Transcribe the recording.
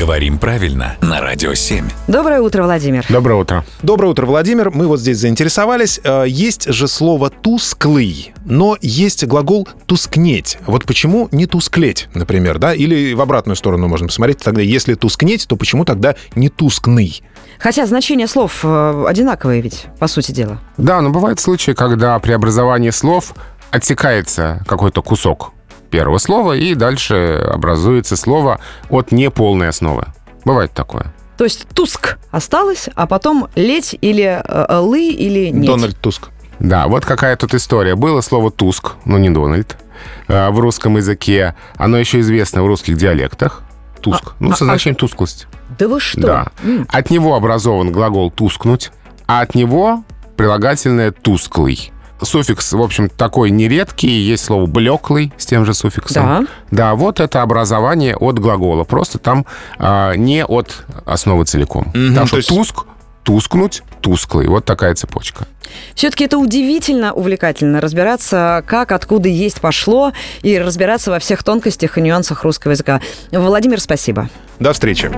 Говорим правильно на Радио 7. Доброе утро, Владимир. Доброе утро. Доброе утро, Владимир. Мы вот здесь заинтересовались. Э, Есть же слово «тусклый», но есть глагол «тускнеть». Вот почему не «тусклеть», например, да? Или в обратную сторону можно посмотреть. Тогда если «тускнеть», то почему тогда не «тускный»? Хотя значение слов э, одинаковые ведь, по сути дела. Да, но бывают случаи, когда при образовании слов отсекается какой-то кусок первого слова, и дальше образуется слово от неполной основы. Бывает такое. То есть туск осталось, а потом ледь или э, лы или нет. Дональд Туск. Да, вот какая тут история. Было слово «туск», но не «Дональд». э, В русском языке оно еще известно в русских диалектах. Туск. ну, со а- значением тусклость. Да вы что? Да. М, От него образован глагол «тускнуть», а от него прилагательное «тусклый». Суффикс, в общем, такой нередкий. Есть слово «блеклый» с тем же суффиксом. Да. Да, вот это образование от глагола. Просто там а, не от основы целиком. Там то что есть- туск, тускнуть, тусклый. Вот такая цепочка. Все-таки это удивительно увлекательно разбираться, как, откуда есть пошло, и разбираться во всех тонкостях и нюансах русского языка. Владимир, спасибо. До встречи.